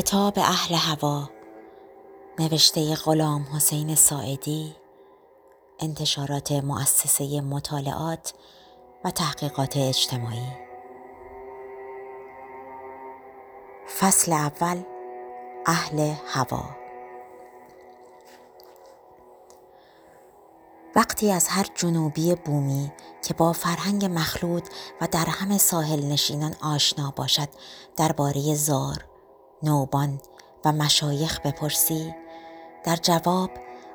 کتاب اهل هوا نوشته غلام حسین ساعدی انتشارات مؤسسه مطالعات و تحقیقات اجتماعی. فصل اول اهل هوا. وقتی از هر جنوبی بومی که با فرهنگ مخلوط و در همه ساحل نشینان آشنا باشد درباره زار نوبان و مشایخ بپرسی. در جواب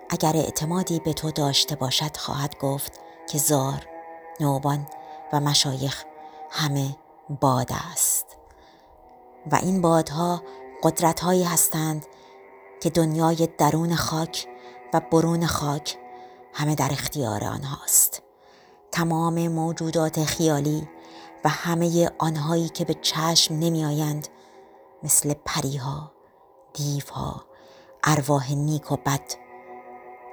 اگر اعتمادی به تو داشته باشد خواهد گفت که زار نوبان و مشایخ همه باد است. و این بادها قدرتهایی هستند که دنیای درون خاک و برون خاک همه در اختیار آنهاست. تمام موجودات خیالی و همه آنهایی که به چشم نمی آیند مثل پریها دیوها ارواح نیک و بد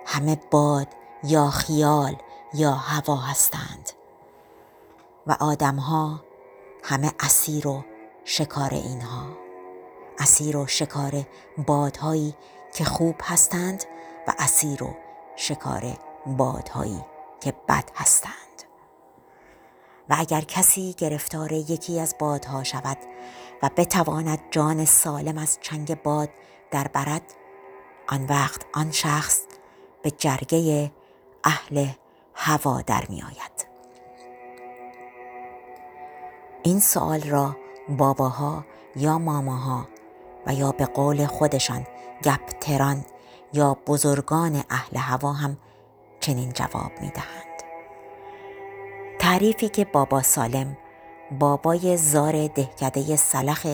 همه باد یا خیال یا هوا هستند و آدمها همه اسیر و شکار اینها. اسیر و شکار بادهایی که خوب هستند و اسیر و شکار بادهایی که بد هستند. و اگر کسی گرفتار یکی از بادها شود و بتواند جان سالم از چنگ باد در برد آن وقت آن شخص به جرگه اهل هوا در می آید. این سوال را باباها یا ماماها و یا به قول خودشان گپتران یا بزرگان اهل هوا هم چنین جواب می دهند. تعریفی که بابا سالم بابای زار دهکده سلخ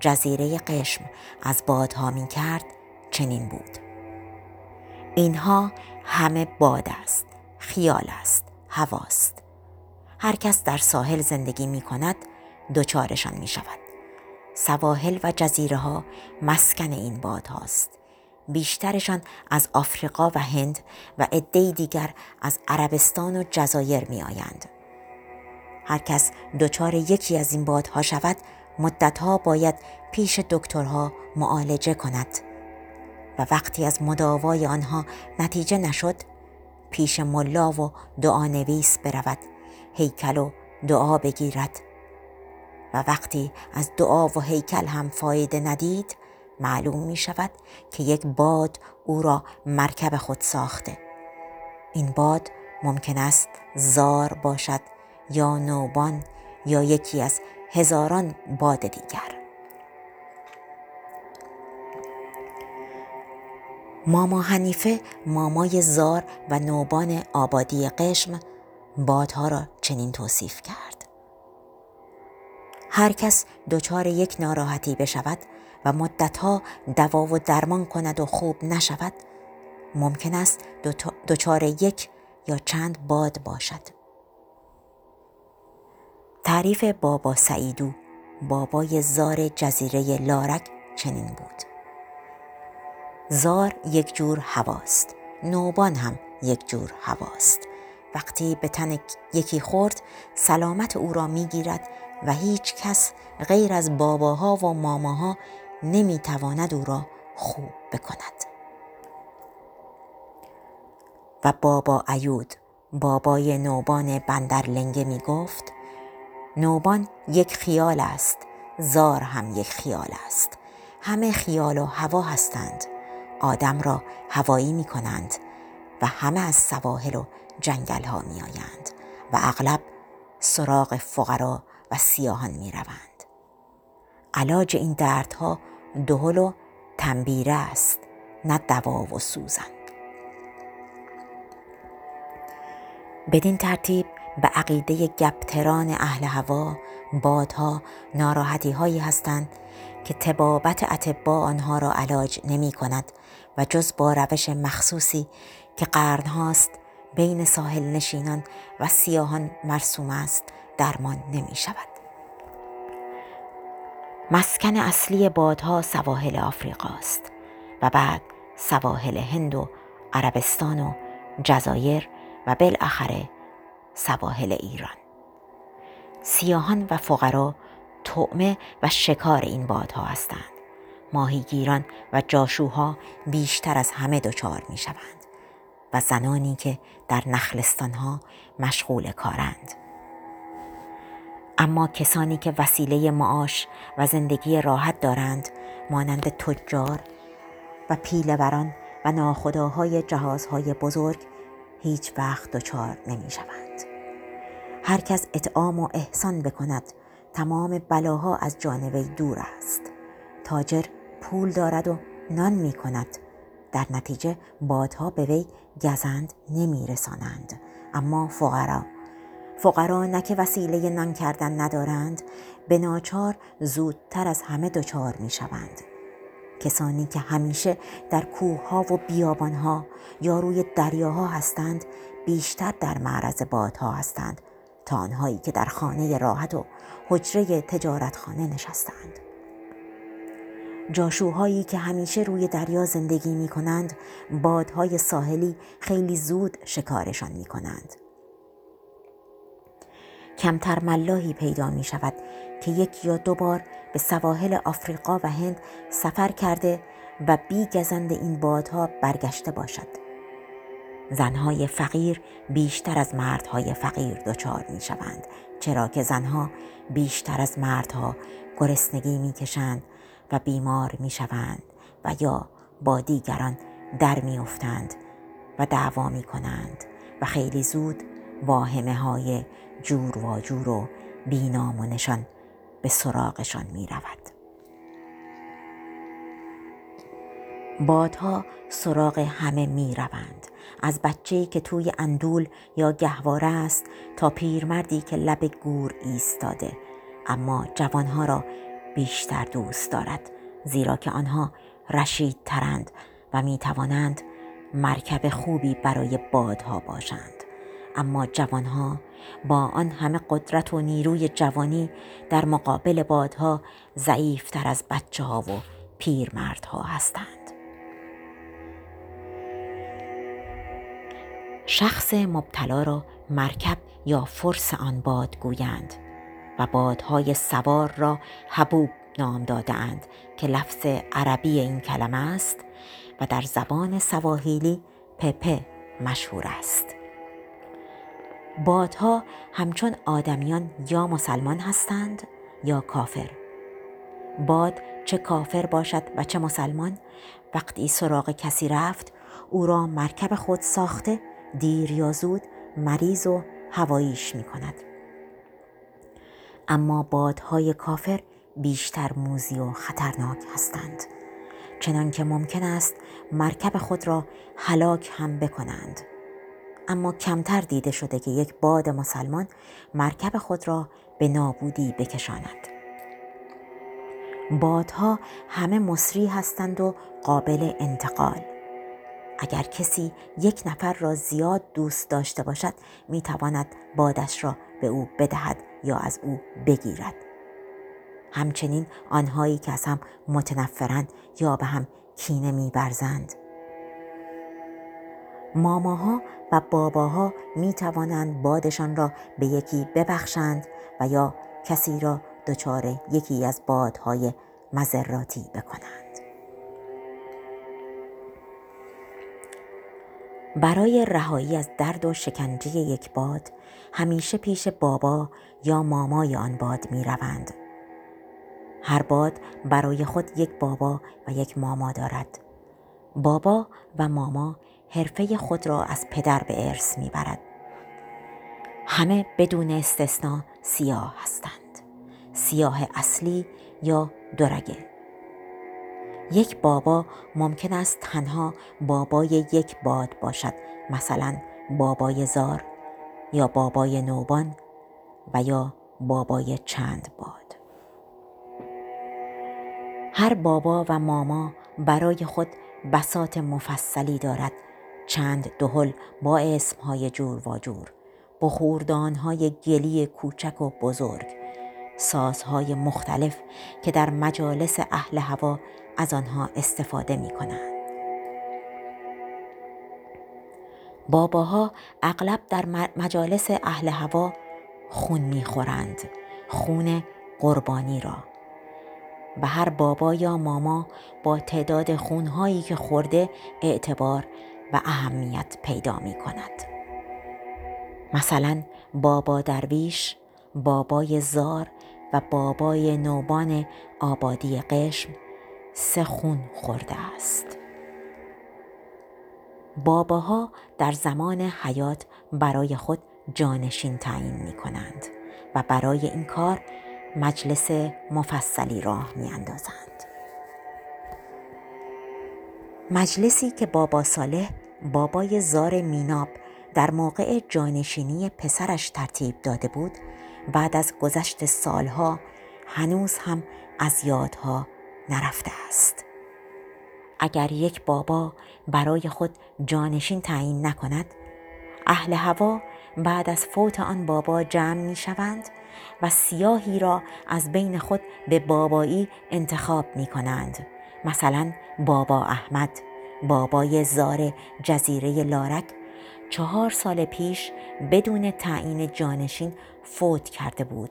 جزیره قشم از بادها می کرد چنین بود. اینها همه باد است خیال است هواست. هر کس در ساحل زندگی می کند دوچارشان می شود سواحل و جزیره ها مسکن این باد هاست بیشترشان از آفریقا و هند و عده دیگر از عربستان و جزایر می آیند. هر کس دچار یکی از این بادها شود مدتها باید پیش دکترها معالجه کند. و وقتی از مداوای آنها نتیجه نشد پیش ملا و دعا نویس برود هیکل و دعا بگیرد. و وقتی از دعا و هیکل هم فایده ندید معلوم می شود که یک باد او را مرکب خود ساخته. این باد ممکن است زار باشد یا نوبان یا یکی از هزاران باد دیگر. ماما حنیفه مامای زار و نوبان آبادی قشم بادها را چنین توصیف کرد. هر کس دچار یک ناراحتی بشود و مدتها دوا و درمان کند و خوب نشود ممکن است دچار یک یا چند باد باشد. تعریف بابا سعیدو بابای زار جزیره لارک چنین بود. زار یک جور هواست نوبان هم یک جور هواست. وقتی به تن یکی خورد سلامت او را می‌گیرد و هیچ کس غیر از باباها و ماماها نمی‌تواند او را خوب بکند. و بابا ایود بابای نوبان بندرلنگه می گفت نوبان یک خیال است زار هم یک خیال است. همه خیال و هوا هستند. آدم را هوایی می کنند و همه از سواحل و جنگل ها می آیند و اغلب سراغ فقرا و سیاهان می روند. علاج این دردها دهل و تنبیره است نه دوا و سوزن. بدین ترتیب به عقیده گپتران اهل هوا بادها ناراحتی هایی هستند که تبابت اتبا آنها را علاج نمی کند و جز با روش مخصوصی که قرنهاست بین ساحل نشینان و سیاهان مرسوم است درمان نمی شود. مسکن اصلی بادها سواحل آفریقاست و بعد سواحل هند و عربستان و جزایر و بالاخره سواحل ایران سیاهان و فقرا طعمه و شکار این بادها هستند ماهیگیران و جاشوها بیشتر از همه دچار می شوند و زنانی که در نخلستانها مشغول کارند. اما کسانی که وسیله معاش و زندگی راحت دارند مانند تجار و پیلوران و ناخداهای جهازهای بزرگ هیچ وقت دچار نمی شوند. هر کس اطعام و احسان بکند تمام بلاها از جانبی دور است. تاجر پول دارد و نان می کند در نتیجه بادها به وی گزند نمی رسانند اما فقرا فقرا نه که وسیله نان کردن ندارند به ناچار زودتر از همه دچار می شوند کسانی که همیشه در کوه ها و بیابان ها یا روی دریاها هستند بیشتر در معرض بادها هستند تا آنهایی که در خانه راحت و حجره تجارتخانه نشستند جاشوهایی که همیشه روی دریا زندگی می کنند بادهای ساحلی خیلی زود شکارشان می کنند. کمتر ملاحی پیدا می شود که یک یا دو بار به سواحل آفریقا و هند سفر کرده و بی گزند این بادها برگشته باشد. زنهای فقیر بیشتر از مردهای فقیر دچار می شوند چرا که زنها بیشتر از مردها گرسنگی می کشند و بیمار می شوند و یا با دیگران در می افتند و دعوا می کنند و خیلی زود واهمه های جور و جور و بینام و نشان به سراغشان می رود. بادها سراغ همه می روند. از بچه‌ای که توی اندول یا گهواره است تا پیرمردی که لب گور ایستاده اما جوانها را بیشتر دوست دارد زیرا که آنها رشید ترند و می توانند مرکب خوبی برای بادها باشند اما جوانها با آن همه قدرت و نیروی جوانی در مقابل بادها ضعیفتر از بچه ها و پیرمردها هستند. شخص مبتلا را مرکب یا فرس آن باد گویند و بادهای سوار را حبوب نام دادهاند که لفظ عربی این کلمه است و در زبان سواحیلی پپه مشهور است. بادها همچون آدمیان یا مسلمان هستند یا کافر. باد چه کافر باشد و چه مسلمان وقتی سراغ کسی رفت او را مرکب خود ساخته دیر یا زود مریض و هواییش می کند. اما بادهای کافر بیشتر موزی و خطرناک هستند. چنان که ممکن است مرکب خود را هلاک هم بکنند. اما کمتر دیده شده که یک باد مسلمان مرکب خود را به نابودی بکشاند. بادها همه مصری هستند و قابل انتقال. اگر کسی یک نفر را زیاد دوست داشته باشد می تواند بادش را به او بدهد یا از او بگیرد. همچنین آنهایی که از هم متنفرند یا به هم کینه میبرزند ماماها و باباها می توانند بادشان را به یکی ببخشند و یا کسی را دچار یکی از بادهای مذراتی بکنند برای رهایی از درد و شکنجه یک باد همیشه پیش بابا یا مامای آن باد می روند. هر باد برای خود یک بابا و یک ماما دارد. بابا و ماما حرفه خود را از پدر به ارث می برد. همه بدون استثنا سیاه هستند. سیاه اصلی یا درگه. یک بابا ممکن است تنها بابای یک باد باشد مثلا بابای زار یا بابای نوبان و یا بابای چند باد هر بابا و ماما برای خود بسات مفصلی دارد چند دهل با اسمهای جور و جور بخوردانهای گلی کوچک و بزرگ سازهای مختلف که در مجالس اهل هوا از آنها استفاده می کنند. باباها اغلب در مجالس اهل هوا خون می‌خورند خون قربانی را به هر بابا یا ماما با تعداد خونهایی که خورده اعتبار و اهمیت پیدا می کند. مثلا بابا درویش، بابای زار و بابای نوبان آبادی قشم سه خون خورده است. باباها در زمان حیات برای خود جانشین تعیین می کنند و برای این کار مجلس مفصلی راه می اندازند. مجلسی که بابا صالح بابای زار میناب در موقع جانشینی پسرش ترتیب داده بود. بعد از گذشت سالها هنوز هم از یادها نرفته است. اگر یک بابا برای خود جانشین تعیین نکند اهل هوا بعد از فوت آن بابا جمع می شوند و سیاهی را از بین خود به بابایی انتخاب می کنند. مثلا بابا احمد. بابای زار جزیره لارک چهار سال پیش بدون تعیین جانشین فوت کرده بود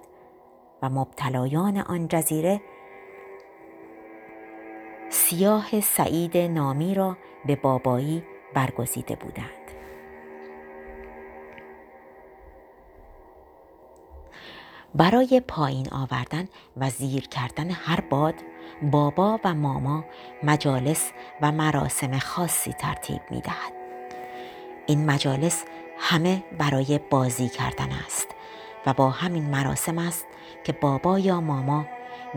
و مبتلایان آن جزیره سیاه سعید نامی را به بابایی برگزیده بودند. برای پایین آوردن و زیر کردن هر باد بابا و ماما مجالس و مراسم خاصی ترتیب می دهد. این مجالس همه برای بازی کردن است و با همین مراسم است که بابا یا ماما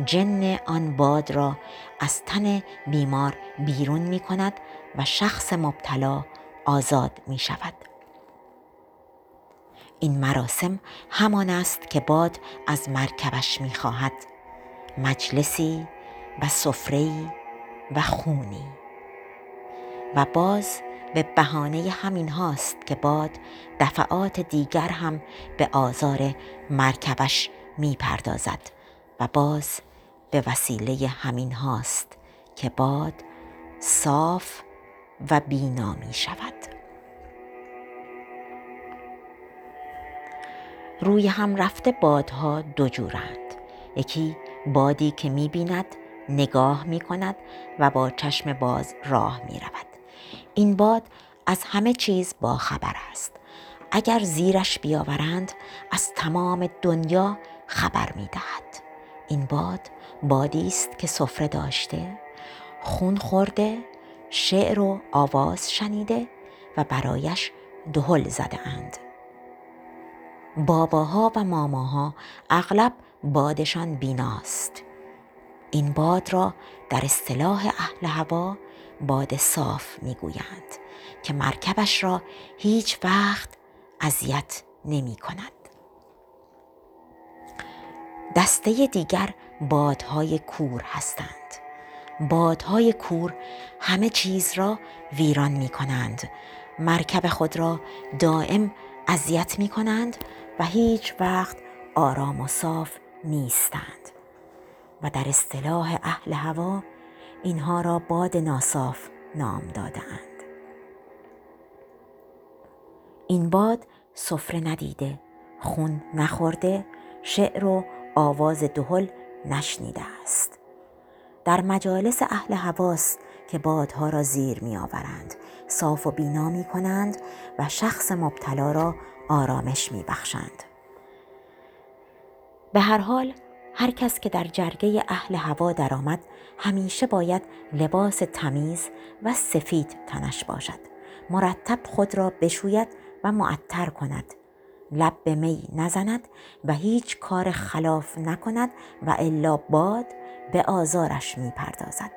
جن آن باد را از تن بیمار بیرون می کند و شخص مبتلا آزاد می شود. این مراسم همان است که باد از مرکبش می خواهد مجلسی و سفره‌ای و خونی. و باز به بهانه همین هاست که باد دفعات دیگر هم به آزار مرکبش می پردازد و باز به وسیله همین هاست که باد صاف و بینا می شود روی هم رفته بادها دو جورند. یکی بادی که می بیند نگاه می کند و با چشم باز راه می رود این باد از همه چیز با خبر است. اگر زیرش بیاورند از تمام دنیا خبر می دهد این باد بادی است که سفره داشته خون خورده شعر و آواز شنیده و برایش دهل زده اند. باباها و ماماها اغلب بادشان بیناست. این باد را در اصطلاح اهل هوا باد صاف می‌گویند که مرکبش را هیچ وقت اذیت نمی کند. دسته دیگر بادهای کور هستند. بادهای کور همه چیز را ویران می کنند. مرکب خود را دائم اذیت می کنند و هیچ وقت آرام و صاف نیستند. و در اصطلاح اهل هوا اینها را باد ناصاف نام دادهاند. این باد سفره ندیده خون نخورده شعر و آواز دهل نشنیده است در مجالس اهل حواس که بادها را زیر می آورند صاف و بینا می کنند و شخص مبتلا را آرامش می بخشند. به هر حال هر کس که در جرگه اهل هوا درآمد همیشه باید لباس تمیز و سفید تنش باشد. مرتب خود را بشوید و معطر کند. لب به می نزند و هیچ کار خلاف نکند و الا باد به آزارش می پردازد.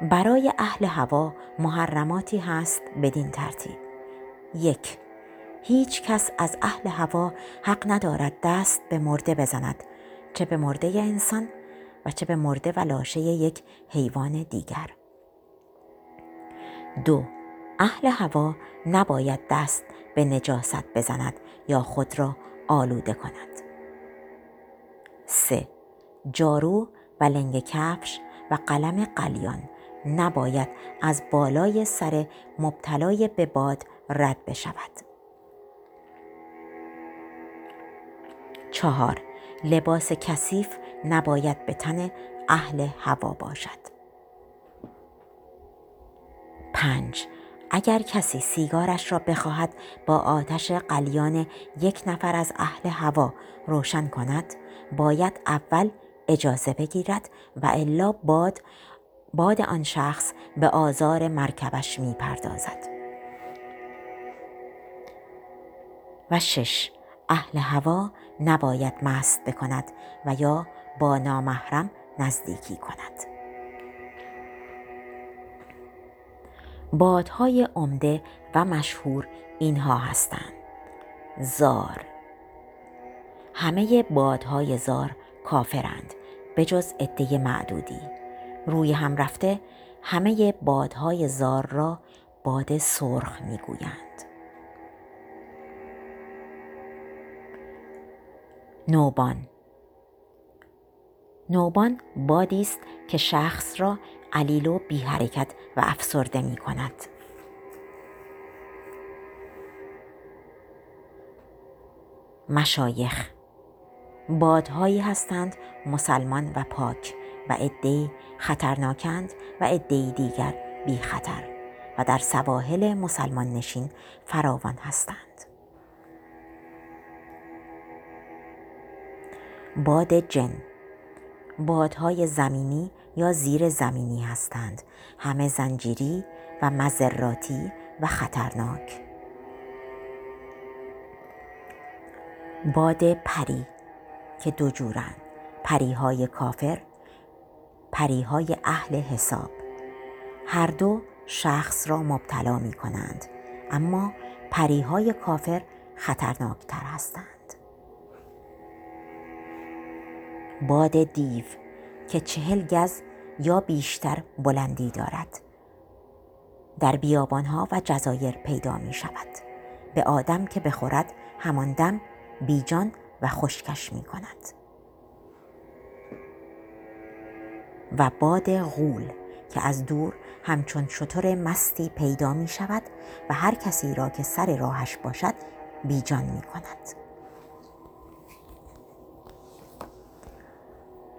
برای اهل هوا محرماتی هست بدین ترتیب. یک هیچ کس از اهل هوا حق ندارد دست به مرده بزند چه به مرده انسان و چه به مرده و لاشه یک حیوان دیگر دو اهل هوا نباید دست به نجاست بزند یا خود را آلوده کند. 3. جارو و لنگ کفش و قلم قلیان نباید از بالای سر مبتلای به باد رد بشود. چهار لباس کثیف نباید به تن اهل هوا باشد پنج اگر کسی سیگارش را بخواهد با آتش قلیان یک نفر از اهل هوا روشن کند باید اول اجازه بگیرد و الا باد باد آن شخص به آزار مرکبش می پردازد. و شش اهل هوا نباید مست بکند و یا با نامحرم نزدیکی کند. بادهای عمده و مشهور اینها هستند. زار همه بادهای زار کافرند به جز عده معدودی روی هم رفته همه بادهای زار را باد سرخ می‌گویند نوبان. نوبان بادی است که شخص را علیل و بی حرکت و افسرده می کند. مشایخ. بادهایی هستند مسلمان و پاک و عدهای خطرناکند و عدهای دیگر بی خطر و در سواحل مسلمان نشین فراوان هستند. باد جن. بادهای زمینی یا زیر زمینی هستند. همه زنجیری و مذراتی و خطرناک. باد پری که دو جورند پریهای کافر پریهای اهل حساب. هر دو شخص را مبتلا می کنند اما پریهای کافر خطرناکتر هستند. باد دیو که چهل گز یا بیشتر بلندی دارد. در بیابانها و جزایر پیدا می شود به آدم که بخورد همان دم بیجان و خشکش می کند و باد غول که از دور همچون شطور مستی پیدا می شود و هر کسی را که سر راهش باشد بیجان می کند.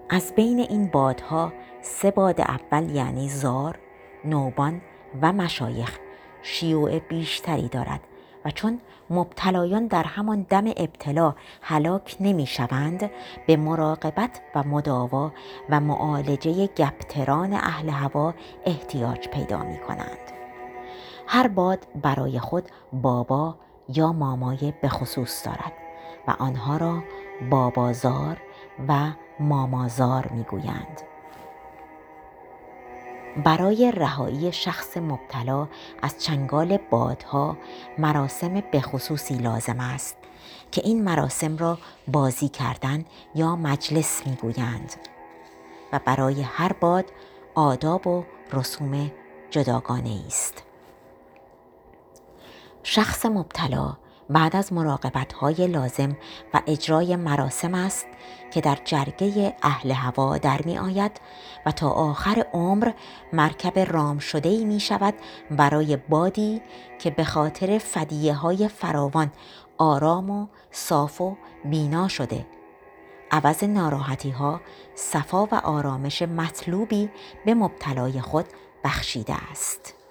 از بین این بادها سه باد اول یعنی زار، نوبان و مشایخ شیوع بیشتری دارد و چون مبتلایان در همان دم ابتلا هلاک نمی شوند به مراقبت و مداوا و معالجه گپتران اهل هوا احتیاج پیدا می کنند. هر باد برای خود بابا یا مامای به خصوص دارد و آنها را بابازار و مامازار می‌گویند. برای رهایی شخص مبتلا از چنگال بادها مراسم بخصوصی لازم است که این مراسم را بازی کردن یا مجلس می‌گویند و برای هر باد آداب و رسوم جداگانه است. شخص مبتلا بعد از مراقبت های لازم و اجرای مراسم است که در جرگه اهل هوا در می آید و تا آخر عمر مرکب رام شده ای می شود برای بادی که به خاطر فدیه های فراوان آرام و صاف و بینا شده عوض ناراحتی ها صفا و آرامش مطلوبی به مبتلای خود بخشیده است.